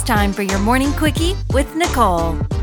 It's time for your morning quickie with Nicole.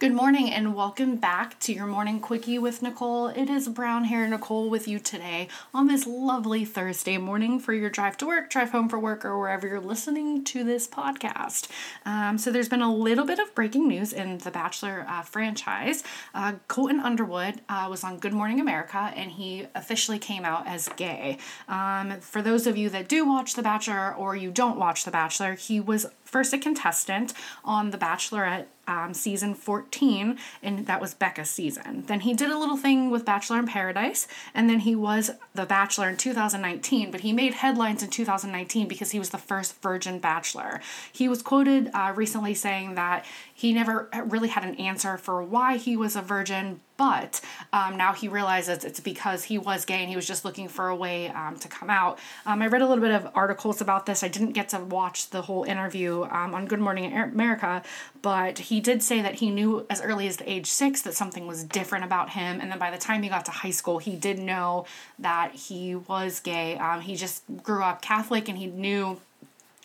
Good morning and welcome back to your morning quickie with Nicole. It is brown hair Nicole with you today on this lovely Thursday morning for your drive to work, drive home for work, or wherever you're listening to this podcast. Um, so, there's been a little bit of breaking news in the Bachelor uh, franchise. Uh, Colton Underwood uh, was on Good Morning America and he officially came out as gay. Um, for those of you that do watch The Bachelor or you don't watch The Bachelor, he was first a contestant on The Bachelorette um, season 14, and that was Becca's season. Then he did a little thing with Bachelor in Paradise, and then he was The Bachelor in 2019, but he made headlines in 2019 because he was the first virgin Bachelor. He was quoted uh, recently saying that he never really had an answer for why he was a virgin, but um, now he realizes it's because he was gay and he was just looking for a way um, to come out. Um, I read a little bit of articles about this. I didn't get to watch the whole interview um, on Good Morning America, but he did say that he knew as early as the age six that something was different about him. And then by the time he got to high school, he did know that he was gay. Um, he just grew up Catholic and he knew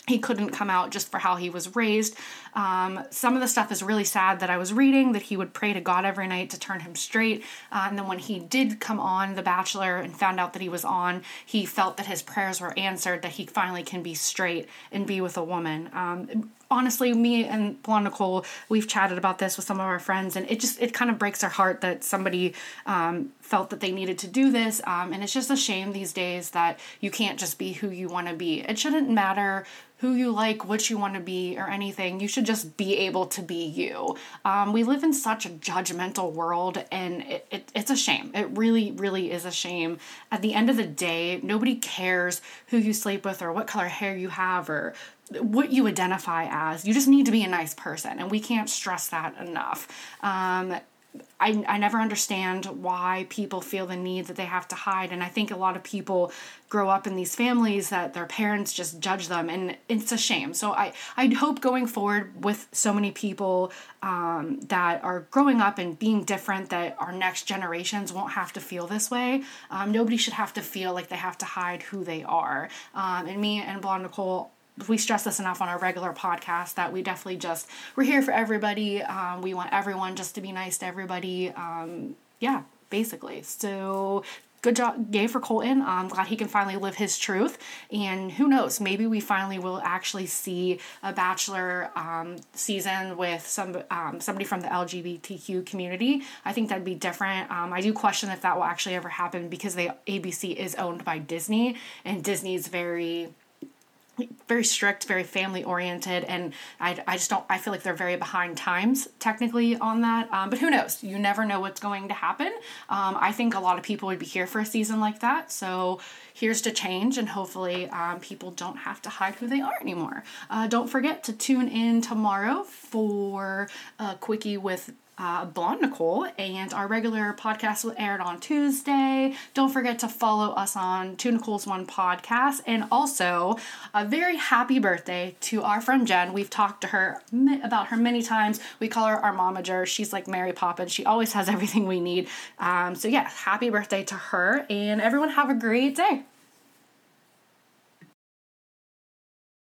he couldn't come out just for how he was raised. Um, some of the stuff is really sad that I was reading that he would pray to God every night to turn him straight. Uh, and then when he did come on The Bachelor and found out that he was on, he felt that his prayers were answered, that he finally can be straight and be with a woman. Um, honestly, me and Blonde Nicole, we've chatted about this with some of our friends, and it just it kind of breaks our heart that somebody um, felt that they needed to do this. Um, and it's just a shame these days that you can't just be who you want to be. It shouldn't matter who you like, what you want to be, or anything. You should just be able to be you. Um, we live in such a judgmental world, and it, it, it's a shame. It really, really is a shame. At the end of the day, nobody cares who you sleep with, or what color hair you have, or what you identify as. You just need to be a nice person, and we can't stress that enough. Um, I, I never understand why people feel the need that they have to hide. And I think a lot of people grow up in these families that their parents just judge them, and it's a shame. So I, I hope going forward with so many people um, that are growing up and being different, that our next generations won't have to feel this way. Um, nobody should have to feel like they have to hide who they are. Um, and me and Blonde Nicole we stress this enough on our regular podcast that we definitely just we're here for everybody. Um, we want everyone just to be nice to everybody. Um, yeah basically. So good job gay for colton. I'm glad he can finally live his truth. And who knows maybe we finally will actually see a bachelor um, season with some um, somebody from the lgbtq community. I think that'd be different. Um, i do question if that will actually ever happen because they abc is owned by disney and disney's very very strict, very family oriented, and I, I just don't. I feel like they're very behind times technically on that. Um, but who knows? You never know what's going to happen. Um, I think a lot of people would be here for a season like that. So here's to change, and hopefully um, people don't have to hide who they are anymore. Uh, don't forget to tune in tomorrow for a quickie with uh, Blonde Nicole, and our regular podcast will air on Tuesday. Don't forget to follow us on Two Nicole's One podcast, and also a very happy birthday to our friend Jen. We've talked to her about her many times. We call her our momager. She's like Mary Poppins. She always has everything we need. Um, so yeah, happy birthday to her, and everyone have a great day.